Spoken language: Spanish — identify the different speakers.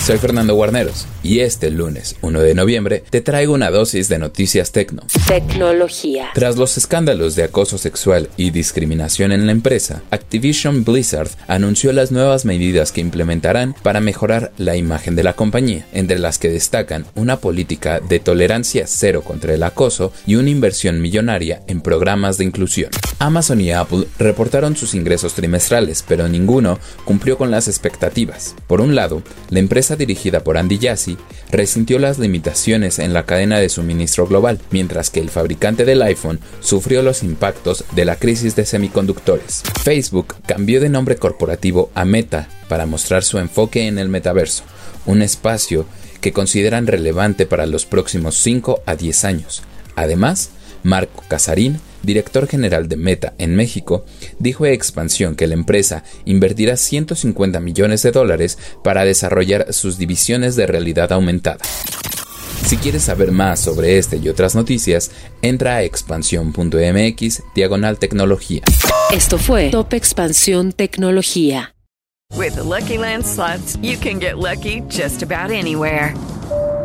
Speaker 1: Soy Fernando Guarneros y este lunes 1 de noviembre te traigo una dosis de noticias tecno.
Speaker 2: Tecnología.
Speaker 1: Tras los escándalos de acoso sexual y discriminación en la empresa, Activision Blizzard anunció las nuevas medidas que implementarán para mejorar la imagen de la compañía, entre las que destacan una política de tolerancia cero contra el acoso y una inversión millonaria en programas de inclusión. Amazon y Apple reportaron sus ingresos trimestrales, pero ninguno cumplió con las expectativas. Por un lado, la empresa dirigida por Andy Jassy resintió las limitaciones en la cadena de suministro global, mientras que el fabricante del iPhone sufrió los impactos de la crisis de semiconductores. Facebook cambió de nombre corporativo a Meta para mostrar su enfoque en el metaverso, un espacio que consideran relevante para los próximos 5 a 10 años. Además, Marco Casarín director general de Meta en México, dijo a Expansión que la empresa invertirá 150 millones de dólares para desarrollar sus divisiones de realidad aumentada. Si quieres saber más sobre este y otras noticias, entra a expansión.mx diagonal tecnología.
Speaker 2: Esto fue Top Expansión Tecnología.
Speaker 3: With Lucky Land you can get lucky just about anywhere.